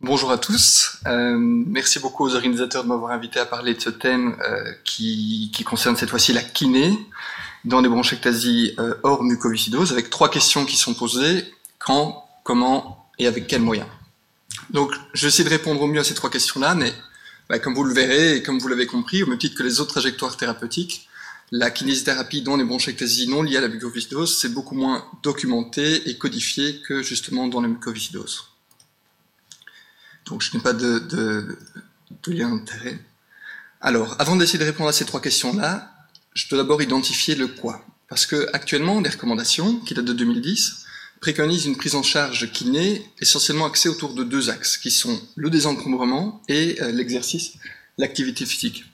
Bonjour à tous. Euh, merci beaucoup aux organisateurs de m'avoir invité à parler de ce thème euh, qui, concerne cette fois-ci la kiné dans les bronchectasies euh, hors mucoviscidose avec trois questions qui sont posées. Quand, comment et avec quels moyens Donc, je vais essayer de répondre au mieux à ces trois questions-là, mais bah, comme vous le verrez et comme vous l'avez compris, au même titre que les autres trajectoires thérapeutiques, la kinésithérapie dans les bronchectasies non liées à la mucoviscidose, c'est beaucoup moins documenté et codifié que justement dans la mucoviscidose. Donc je n'ai pas de, lien d'intérêt. Alors, avant d'essayer de répondre à ces trois questions-là, je dois d'abord identifier le quoi. Parce que actuellement, les recommandations, qui datent de 2010, préconisent une prise en charge kiné essentiellement axée autour de deux axes, qui sont le désencombrement et euh, l'exercice, l'activité physique.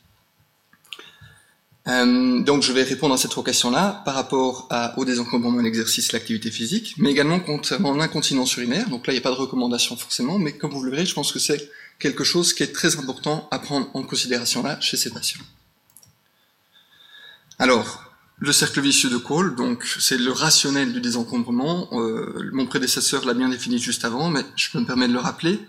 Euh, donc je vais répondre à cette questions-là par rapport au désencombrement l'exercice, l'activité physique, mais également concernant l'incontinence urinaire. Donc là, il n'y a pas de recommandation forcément, mais comme vous le verrez, je pense que c'est quelque chose qui est très important à prendre en considération là chez ces patients. Alors, le cercle vicieux de Cole, donc c'est le rationnel du désencombrement. Euh, mon prédécesseur l'a bien défini juste avant, mais je me permets de le rappeler.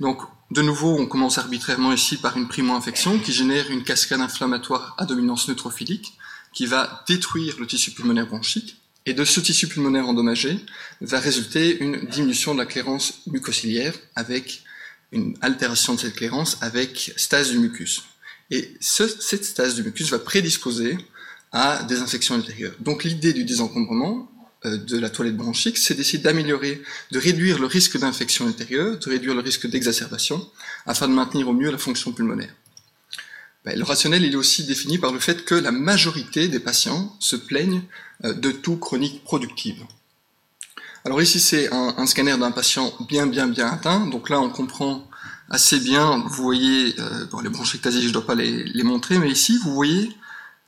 Donc, de nouveau, on commence arbitrairement ici par une primo-infection qui génère une cascade inflammatoire à dominance neutrophilique qui va détruire le tissu pulmonaire bronchique. Et de ce tissu pulmonaire endommagé va résulter une diminution de la clairance mucociliaire avec une altération de cette clairance avec stase du mucus. Et cette stase du mucus va prédisposer à des infections ultérieures. Donc l'idée du désencombrement, euh, de la toilette bronchique, c'est d'essayer d'améliorer, de réduire le risque d'infection ultérieure, de réduire le risque d'exacerbation, afin de maintenir au mieux la fonction pulmonaire. Ben, le rationnel il est aussi défini par le fait que la majorité des patients se plaignent euh, de toux chronique productive. Alors ici c'est un, scanner d'un patient bien bien bien atteint, donc là on comprend assez bien, vous voyez, euh, bon, les bronchectasies je ne dois pas les montrer, mais ici vous voyez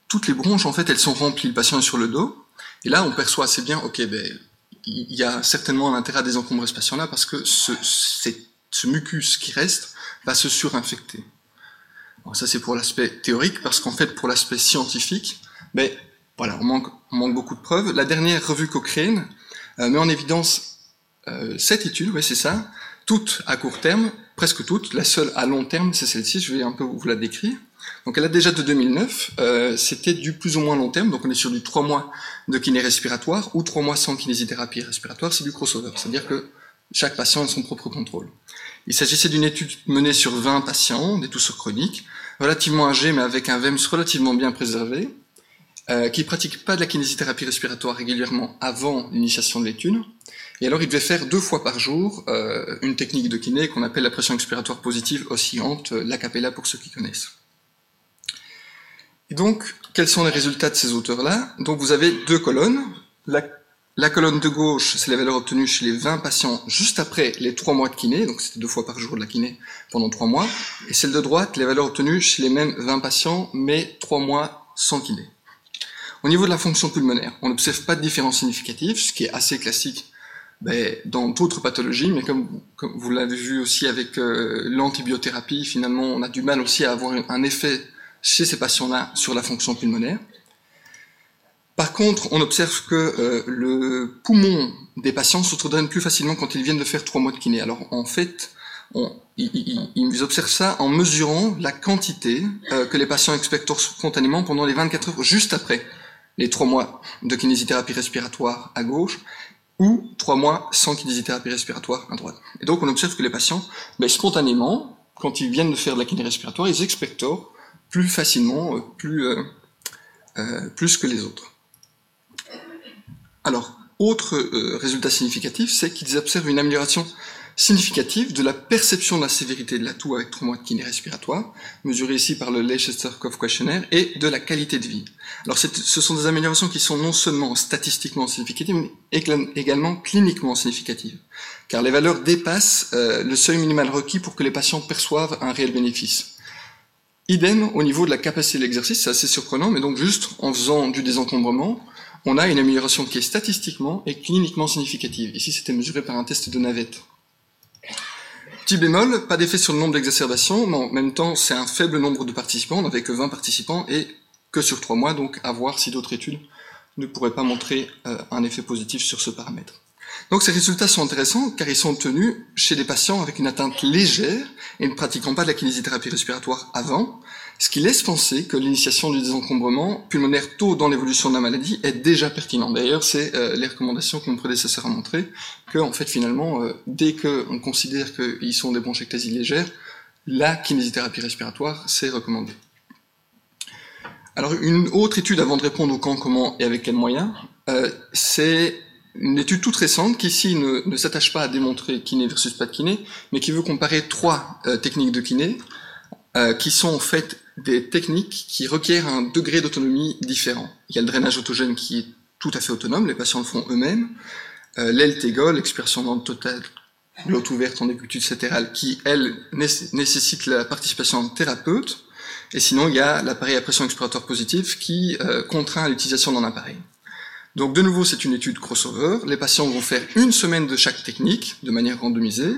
toutes les bronches en fait elles sont remplies, le patient est sur le dos, et là, on perçoit assez bien, ok, ben, il y a certainement un intérêt à désencombrer ce patient-là parce que ce, mucus qui reste va se surinfecter. Alors ça, c'est pour l'aspect théorique, parce qu'en fait, pour l'aspect scientifique, ben, voilà, on manque, on manque beaucoup de preuves. La dernière revue Cochrane euh, met en évidence euh, cette étude, oui, c'est ça, toutes à court terme, presque toutes. La seule à long terme, c'est celle-ci, je vais un peu vous la décrire. Donc elle a déjà de 2009, euh, c'était du plus ou moins long terme, donc on est sur du 3 mois de kiné respiratoire ou 3 mois sans kinésithérapie respiratoire, c'est du crossover, c'est-à-dire que chaque patient a son propre contrôle. Il s'agissait d'une étude menée sur 20 patients, des tousseurs chroniques, relativement âgés mais avec un VEMS relativement bien préservé, euh, qui ne pratiquent pas de la kinésithérapie respiratoire régulièrement avant l'initiation de l'étude. Et alors, il devait faire deux fois par jour euh, une technique de kiné qu'on appelle la pression expiratoire positive oscillante, euh, l'acapella pour ceux qui connaissent. Et donc, quels sont les résultats de ces auteurs-là? Donc, vous avez deux colonnes. La, colonne de gauche, c'est les valeurs obtenues chez les 20 patients juste après les trois mois de kiné, donc c'était deux fois par jour de la kiné pendant trois mois. Et celle de droite, les valeurs obtenues chez les mêmes 20 patients, mais trois mois sans kiné. Au niveau de la fonction pulmonaire, on n'observe pas de différence significative, ce qui est assez classique ben, dans d'autres pathologies, mais comme, vous l'avez vu aussi avec euh, l'antibiothérapie, finalement, on a du mal aussi à avoir un effet chez ces patients-là sur la fonction pulmonaire. Par contre, on observe que euh, le poumon des patients se redonne plus facilement quand ils viennent de faire trois mois de kiné. Alors en fait, on, ils, observent ça en mesurant la quantité euh, que les patients expectent spontanément pendant les 24 heures juste après les trois mois de kinésithérapie respiratoire à gauche ou trois mois sans kinésithérapie respiratoire à droite. Et donc on observe que les patients, ben, spontanément, quand ils viennent de faire de la kiné respiratoire, ils expectorent plus facilement, euh, plus, euh, euh, plus que les autres. Alors, autre résultat significatif, c'est qu'ils observent une amélioration significative de la perception de la sévérité de la toux avec de kiné respiratoire, mesurée ici par le Leicester-Cove Questionnaire, et de la qualité de vie. Alors ce sont des améliorations qui sont non seulement statistiquement significatives, mais également cliniquement significatives, car les valeurs dépassent le seuil minimal requis pour que les patients perçoivent un réel bénéfice. Idem au niveau de la capacité de l'exercice, c'est assez surprenant, mais donc juste en faisant du désencombrement, on a une amélioration qui est statistiquement et cliniquement significative. Ici, c'était mesuré par un test de navette. Petit bémol, pas d'effet sur le nombre d'exacerbations, mais en même temps, c'est un faible nombre de participants, on n'avait que 20 participants et que sur 3 mois, donc à voir si d'autres études ne pourraient pas montrer euh, un effet positif sur ce paramètre. Donc ces résultats sont intéressants car ils sont obtenus chez des patients avec une atteinte légère et ne pratiquant pas de la kinésithérapie respiratoire avant, ce qui laisse penser que l'initiation du désencombrement pulmonaire tôt dans l'évolution de la maladie est déjà pertinent. D'ailleurs, c'est euh, les recommandations que mon prédécesseur a montré, que fait finalement, euh, dès qu'on considère qu'ils sont des bronchectasies légères, la kinésithérapie respiratoire, c'est recommandé. Alors une autre étude avant de répondre au quand, comment et avec quels moyens, euh, c'est une étude toute récente qui ici ne, s'attache pas à démontrer kiné versus pas de kiné, mais qui veut comparer trois techniques de kiné, qui sont en fait des techniques qui requièrent un degré d'autonomie différent. Il y a le drainage autogène qui est tout à fait autonome, les patients le font eux-mêmes. Euh, L'LTGOL, l'expiration dans totale, l'auto ouverte en écoute latérale, qui, elle, nécessite la participation d'un thérapeute. Et sinon, il y a l'appareil à pression exploratoire positive qui euh, contraint l'utilisation d'un appareil. Donc, de nouveau, c'est une étude crossover. Les patients vont faire une semaine de chaque technique, de manière randomisée.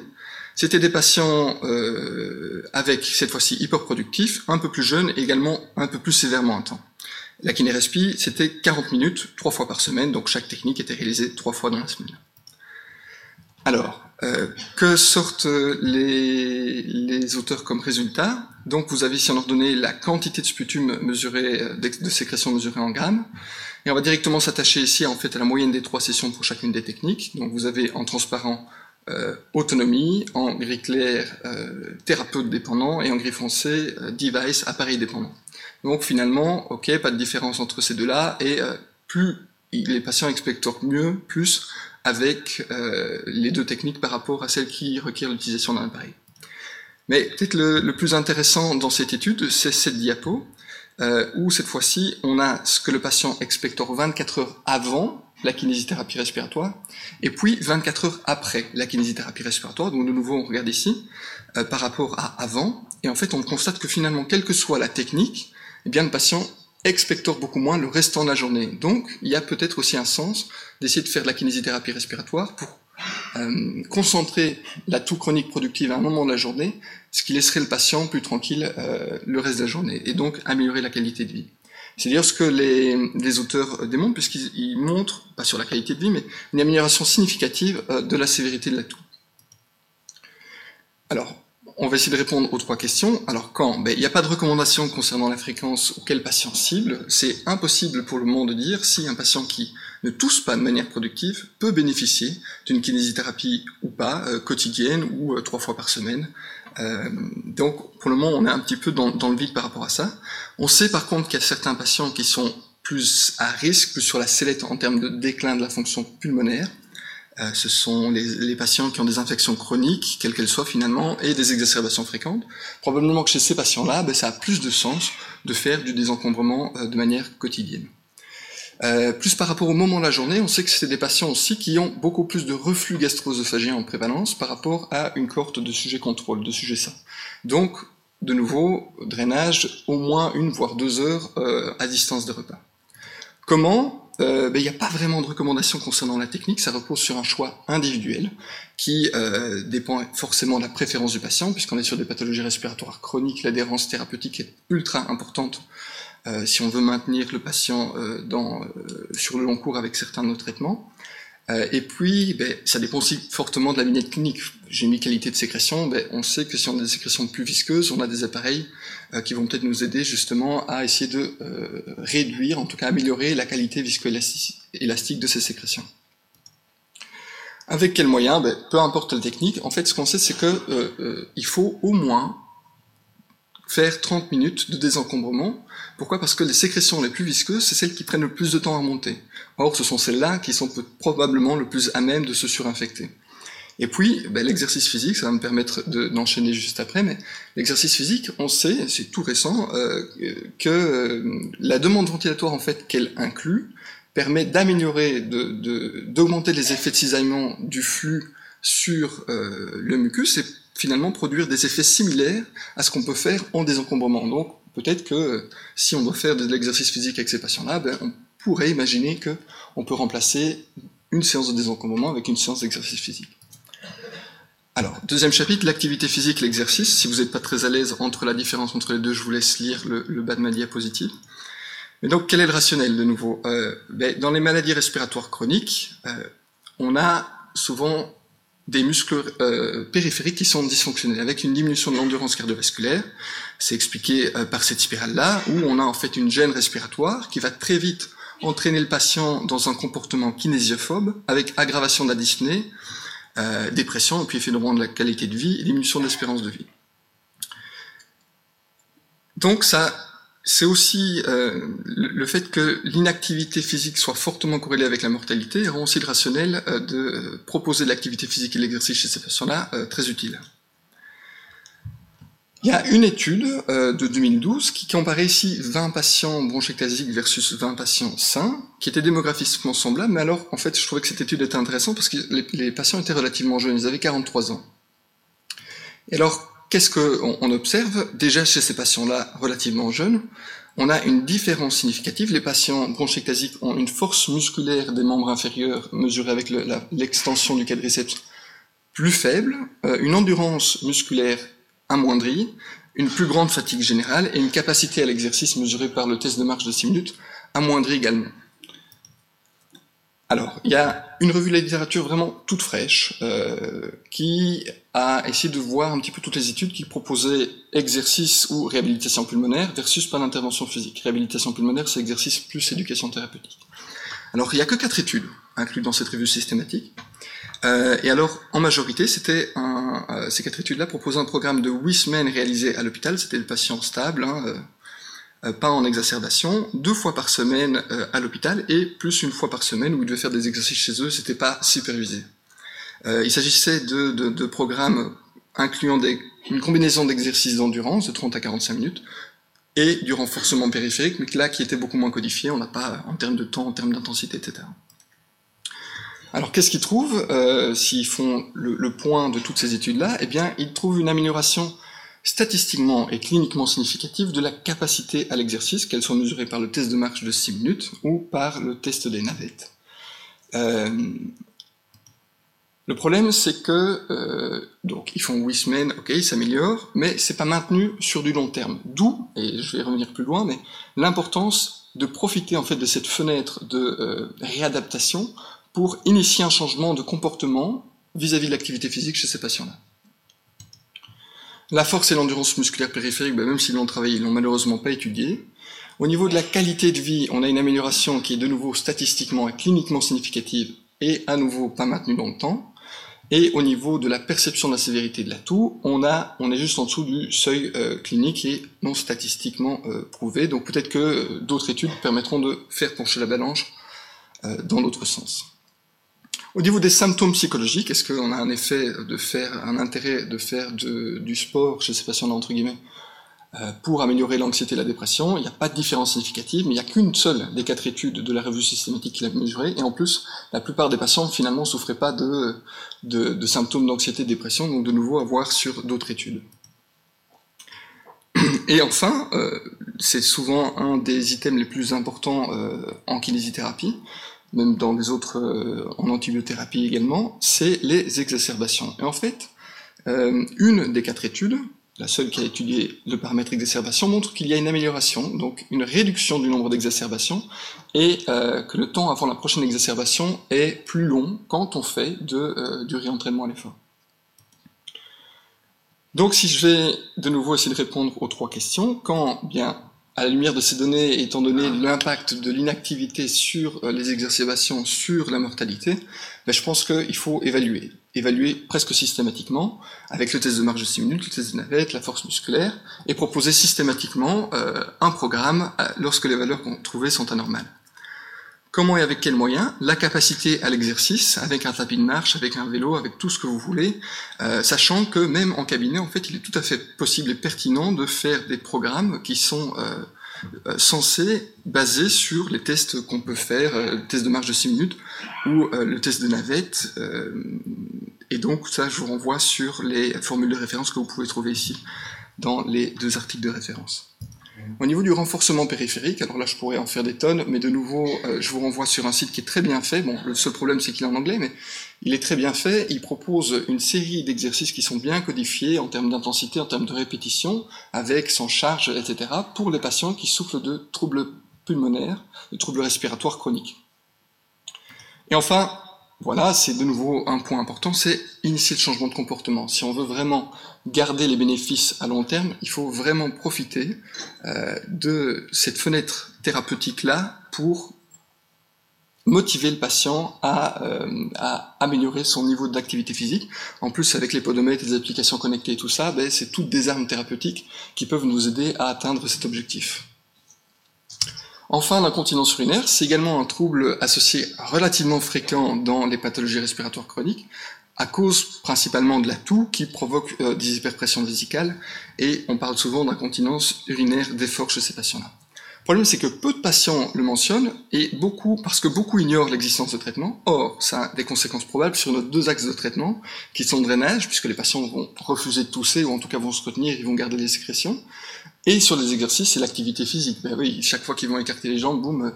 C'était des patients euh, avec, cette fois-ci, hyperproductifs, un peu plus jeunes et également un peu plus sévèrement atteints. La kinérespi, c'était 40 minutes, trois fois par semaine, donc chaque technique était réalisée trois fois dans la semaine. Alors, euh, que sortent les, les, auteurs comme résultat? Donc, vous avez ici en ordonnée la quantité de sputum mesurée, euh, de sécrétion mesurée en grammes. Et on va directement s'attacher ici en fait à la moyenne des trois sessions pour chacune des techniques. Donc, vous avez en transparent euh, autonomie, en gris clair euh, thérapeute dépendant et en gris foncé euh, device appareil dépendant. Donc finalement, ok, pas de différence entre ces deux-là et plus les patients expectent mieux, plus avec les deux techniques par rapport à celles qui requièrent l'utilisation d'un appareil. Mais peut-être le, plus intéressant dans cette étude, c'est cette diapo, où cette fois-ci, on a ce que le patient expecteur 24 heures avant la kinésithérapie respiratoire, et puis 24 heures après la kinésithérapie respiratoire, donc de nouveau on regarde ici, euh, par rapport à avant, et en fait on constate que finalement, quelle que soit la technique, eh bien le patient expectore beaucoup moins le restant de la journée. Donc il y a peut-être aussi un sens d'essayer de faire de la kinésithérapie respiratoire pour euh, concentrer la toux chronique productive à un moment de la journée, ce qui laisserait le patient plus tranquille euh, le reste de la journée, et donc améliorer la qualité de vie. C'est dire ce que les, auteurs démontrent, puisqu'ils montrent, pas sur la qualité de vie, mais une amélioration significative euh, de la sévérité de la toux. Alors, on va essayer de répondre aux trois questions. Alors quand? Ben, Il n'y a pas de recommandation concernant la fréquence ou quel patient cible. C'est impossible pour le moment de dire si un patient qui ne tousse pas de manière productive peut bénéficier d'une kinésithérapie ou pas, euh, quotidienne ou euh, trois fois par semaine, euh, donc, pour le moment, on est un petit peu dans, le vide par rapport à ça. On sait par contre qu'il y a certains patients qui sont plus à risque, plus sur la sellette en termes de déclin de la fonction pulmonaire. Euh, ce sont les, patients qui ont des infections chroniques, quelles qu'elles soient finalement, et des exacerbations fréquentes. Probablement que chez ces patients-là, ben, ça a plus de sens de faire du désencombrement euh, de manière quotidienne. Euh, plus par rapport au moment de la journée, on sait que c'est des patients aussi qui ont beaucoup plus de reflux gastro-œsophagien en prévalence par rapport à une cohorte de sujets contrôle, de sujets sains. Donc, de nouveau, drainage au moins une voire deux heures euh, à distance des repas. Comment euh, ben, Il n'y a pas vraiment de recommandation concernant la technique, ça repose sur un choix individuel qui dépend forcément de la préférence du patient, puisqu'on est sur des pathologies respiratoires chroniques, l'adhérence thérapeutique est ultra importante euh, si on veut maintenir le patient euh, dans, euh, sur le long cours avec certains de nos traitements. Et puis, ben, ça dépend aussi fortement de la vignette clinique. J'ai mis qualité de sécrétion, ben, on sait que si on a des sécrétions plus visqueuses, on a des appareils qui vont peut-être nous aider justement à essayer de réduire, en tout cas améliorer la qualité viscoélastique de ces sécrétions. Avec quels moyens? Ben, Peu importe la technique, en fait ce qu'on sait c'est que il faut au moins faire 30 minutes de désencombrement. Pourquoi? Parce que les sécrétions les plus visqueuses, c'est celles qui prennent le plus de temps à monter. Or, ce sont celles-là qui sont probablement le plus à même de se surinfecter. Et puis, ben, l'exercice physique, ça va me permettre d'enchaîner juste après, mais l'exercice physique, on sait, c'est tout récent, euh, que euh, la demande ventilatoire en fait qu'elle inclut permet d'améliorer, d'augmenter les effets de cisaillement du flux sur euh, le mucus et finalement produire des effets similaires à ce qu'on peut faire en désencombrement. Donc peut-être que si on doit faire de l'exercice physique avec ces patients-là, ben, on pourrait imaginer qu'on peut remplacer une séance de désencombrement avec une séance d'exercice physique. Alors, deuxième chapitre, l'activité physique, l'exercice. Si vous n'êtes pas très à l'aise entre la différence entre les deux, je vous laisse lire le, bas de ma diapositive. Mais donc, quel est le rationnel de nouveau? Euh, ben, Dans les maladies respiratoires chroniques, euh, on a souvent des muscles euh, périphériques qui sont dysfonctionnels, avec une diminution de l'endurance cardiovasculaire. C'est expliqué euh, par cette spirale-là, où on a en fait une gêne respiratoire qui va très vite entraîner le patient dans un comportement kinésiophobe, avec aggravation de la dyspnée, euh, dépression, et puis effet de la qualité de vie et diminution de l'espérance de vie. Donc ça c'est aussi euh, le fait que l'inactivité physique soit fortement corrélée avec la mortalité rend aussi le rationnel euh, de proposer de l'activité physique et l'exercice chez ces patients-là euh, très utile. Il y a une étude de 2012 qui comparait ici 20 patients bronchectasiques versus 20 patients sains, qui étaient démographiquement semblables, mais alors en fait je trouvais que cette étude était intéressante parce que les, les patients étaient relativement jeunes, ils avaient 43 ans. Et alors Qu'est-ce qu'on observe Déjà chez ces patients-là relativement jeunes, on a une différence significative. Les patients bronchectasiques ont une force musculaire des membres inférieurs mesurée avec l'extension du quadriceps plus faible, euh, une endurance musculaire amoindrie, une plus grande fatigue générale et une capacité à l'exercice mesurée par le test de marche de 6 minutes amoindrie également. Alors, il y a une revue de la littérature vraiment toute fraîche euh, qui a essayé de voir un petit peu toutes les études qui proposaient exercice ou réhabilitation pulmonaire versus pas d'intervention physique. Réhabilitation pulmonaire, c'est exercice plus éducation thérapeutique. Alors, il n'y a que quatre études incluses dans cette revue systématique. Euh, et alors, en majorité, c'était euh, ces quatre études-là proposaient un programme de huit semaines réalisé à l'hôpital. C'était des patients stables, hein, euh, euh, pas en exacerbation, deux fois par semaine euh, à l'hôpital et plus une fois par semaine où ils devaient faire des exercices chez eux, c'était pas supervisé. Euh, il s'agissait de, programmes incluant une combinaison d'exercices d'endurance de 30 à 45 minutes et du renforcement périphérique, mais là qui était beaucoup moins codifié, on n'a pas en termes de temps, en termes d'intensité, etc. Alors qu'est-ce qu'ils trouvent euh, s'ils font le, le, point de toutes ces études-là? Eh bien, ils trouvent une amélioration statistiquement et cliniquement significative de la capacité à l'exercice, qu'elle soit mesurée par le test de marche de 6 minutes ou par le test des navettes. Euh, le problème, c'est que euh, donc ils font 8 semaines, ok, ils s'améliorent, mais c'est pas maintenu sur du long terme. D'où, et je vais revenir plus loin, mais l'importance de profiter en fait de cette fenêtre de euh, réadaptation pour initier un changement de comportement vis-à-vis -vis de l'activité physique chez ces patients-là. La force et l'endurance musculaire périphérique, ben, même s'ils l'ont travaillé, ils l'ont malheureusement pas étudié. Au niveau de la qualité de vie, on a une amélioration qui est de nouveau statistiquement et cliniquement significative et à nouveau pas maintenue dans le temps. Et au niveau de la perception de la sévérité de la toux, on, a, on est juste en dessous du seuil euh, clinique et non statistiquement euh, prouvé. Donc peut-être que euh, d'autres études permettront de faire pencher la balance dans l'autre sens. Au niveau des symptômes psychologiques, est-ce qu'on a un effet de faire, un intérêt de faire du sport chez ces patients-là, entre guillemets, pour améliorer l'anxiété et la dépression Il n'y a pas de différence significative, mais il n'y a qu'une seule des quatre études de la revue systématique qui l'a mesuré, et en plus, la plupart des patients, finalement, ne souffraient pas de, symptômes d'anxiété et de dépression, donc de nouveau à voir sur d'autres études. Et enfin, euh, c'est souvent un des items les plus importants euh, en kinésithérapie, même dans les autres, euh, en antibiothérapie également, c'est les exacerbations. Et en fait, euh, une des quatre études, la seule qui a étudié le paramètre exacerbation, montre qu'il y a une amélioration, donc une réduction du nombre d'exacerbations, et euh, que le temps avant la prochaine exacerbation est plus long quand on fait de, du réentraînement à l'effort. Donc si je vais de nouveau essayer de répondre aux trois questions, quand bien à la lumière de ces données, étant donné l'impact de l'inactivité sur euh, les exacerbations, sur la mortalité, ben je pense qu'il faut évaluer. Évaluer presque systématiquement, avec le test de marge de 6 minutes, le test de navette, la force musculaire, et proposer systématiquement euh, un programme euh, lorsque les valeurs qu'on trouvait sont anormales. Comment et avec quels moyens? La capacité à l'exercice, avec un tapis de marche, avec un vélo, avec tout ce que vous voulez, euh, sachant que même en cabinet, en fait, il est tout à fait possible et pertinent de faire des programmes qui sont euh, euh censés baser sur les tests qu'on peut faire, euh, le test de marche de 6 minutes ou le test de navette. Et donc ça, je vous renvoie sur les formules de référence que vous pouvez trouver ici dans les deux articles de référence. Au niveau du renforcement périphérique, alors là je pourrais en faire des tonnes, mais de nouveau euh, je vous renvoie sur un site qui est très bien fait. Bon, le seul problème c'est qu'il est en anglais, mais il est très bien fait. Il propose une série d'exercices qui sont bien codifiés en termes d'intensité, en termes de répétition, avec sans charge, etc., pour les patients qui souffrent de troubles pulmonaires, de troubles respiratoires chroniques. Et enfin, voilà, c'est de nouveau un point important, c'est initier le changement de comportement. Si on veut vraiment garder les bénéfices à long terme, il faut vraiment profiter euh, de cette fenêtre thérapeutique-là pour motiver le patient à, euh, à améliorer son niveau d'activité physique. En plus, avec les podomètres, les applications connectées et tout ça, ben, c'est toutes des armes thérapeutiques qui peuvent nous aider à atteindre cet objectif. Enfin, l'incontinence urinaire, c'est également un trouble associé relativement fréquent dans les pathologies respiratoires chroniques, à cause principalement de la toux qui provoque euh, des hyperpressions vésicales, et on parle souvent d'incontinence urinaire d'effort chez ces patients-là. Le problème, c'est que peu de patients le mentionnent, et beaucoup, parce que beaucoup ignorent l'existence de traitement. Or, ça a des conséquences probables sur nos deux axes de traitement, qui sont le drainage, puisque les patients vont refuser de tousser, ou en tout cas vont se retenir, ils vont garder les sécrétions, et sur les exercices, c'est l'activité physique. Ben oui, chaque fois qu'ils vont écarter les jambes, boum, euh,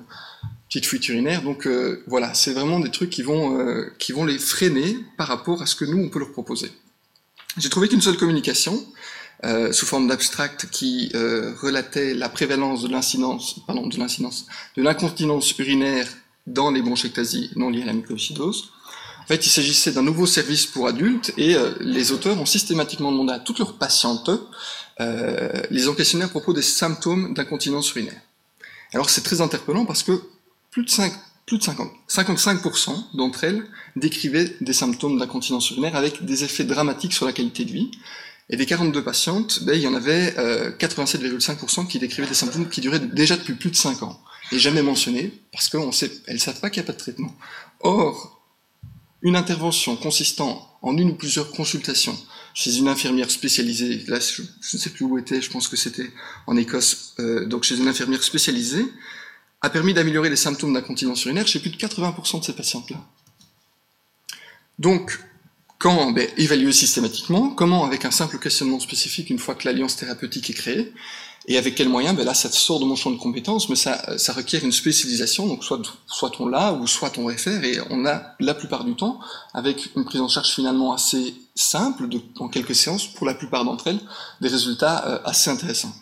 petite fuite urinaire. Donc euh, voilà, c'est vraiment des trucs qui vont, euh, qui vont les freiner par rapport à ce que nous, on peut leur proposer. J'ai trouvé qu'une seule communication, sous forme d'abstract, qui relatait la prévalence de l'incidence, pardon, de l'incidence, de l'incontinence urinaire dans les bronchectasies non liées à la mycocidose. En fait, il s'agissait d'un nouveau service pour adultes et les auteurs ont systématiquement demandé à toutes leurs patientes euh, les ont questionnés à propos des symptômes d'incontinence urinaire. Alors c'est très interpellant parce que plus de, 5, plus de 50, 55% d'entre elles décrivaient des symptômes d'incontinence urinaire avec des effets dramatiques sur la qualité de vie. Et des 42 patientes, ben, il y en avait euh, 87,5% qui décrivaient des symptômes qui duraient déjà depuis plus de 5 ans. Et jamais mentionnés, parce qu'elles ne savent pas qu'il n'y a pas de traitement. Or, une intervention consistant en une ou plusieurs consultations chez une infirmière spécialisée, là je, ne sais plus où était, je pense que c'était en Écosse, euh, donc chez une infirmière spécialisée, a permis d'améliorer les symptômes d'incontinence urinaire chez plus de 80% de ces patientes-là. Donc, quand ben, évaluer systématiquement, comment avec un simple questionnement spécifique une fois que l'alliance thérapeutique est créée, et avec quels moyens? Ben Là, ça sort de mon champ de compétences, mais ça, ça requiert une spécialisation, donc soit, soit on l'a, ou soit on réfère, et on a la plupart du temps, avec une prise en charge finalement assez simple, en quelques séances, pour la plupart d'entre elles, des résultats euh, assez intéressants.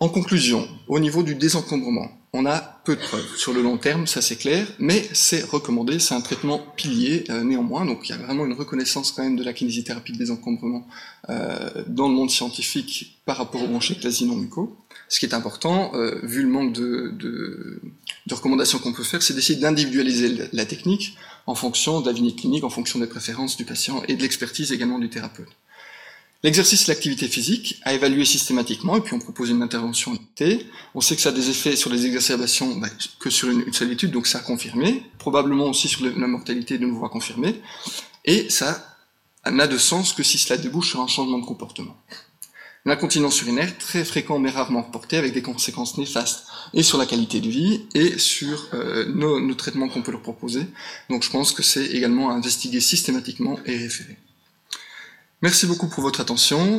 En conclusion, au niveau du désencombrement, on a peu de preuves. Sur le long terme, ça c'est clair, mais c'est recommandé, c'est un traitement pilier euh, néanmoins, donc il y a vraiment une reconnaissance quand même de la kinésithérapie de désencombrement euh, dans le monde scientifique par rapport aux bronchectasie non muco. Ce qui est important, euh, vu le manque de, de, de recommandations qu'on peut faire, c'est d'essayer d'individualiser la technique en fonction de la clinique, en fonction des préférences du patient et de l'expertise également du thérapeute. L'exercice et l'activité physique, à évaluer systématiquement, et puis on propose une intervention T. On sait que ça a des effets sur les exacerbations bah, que sur une, seule étude, donc ça a confirmé. Probablement aussi sur la mortalité, de nouveau à confirmer. Et ça n'a de sens que si cela débouche sur un changement de comportement. L'incontinence urinaire, très fréquent mais rarement reporté, avec des conséquences néfastes et sur la qualité de vie et sur euh, nos, nos traitements qu'on peut leur proposer. Donc je pense que c'est également à investiguer systématiquement et référer. Merci beaucoup pour votre attention.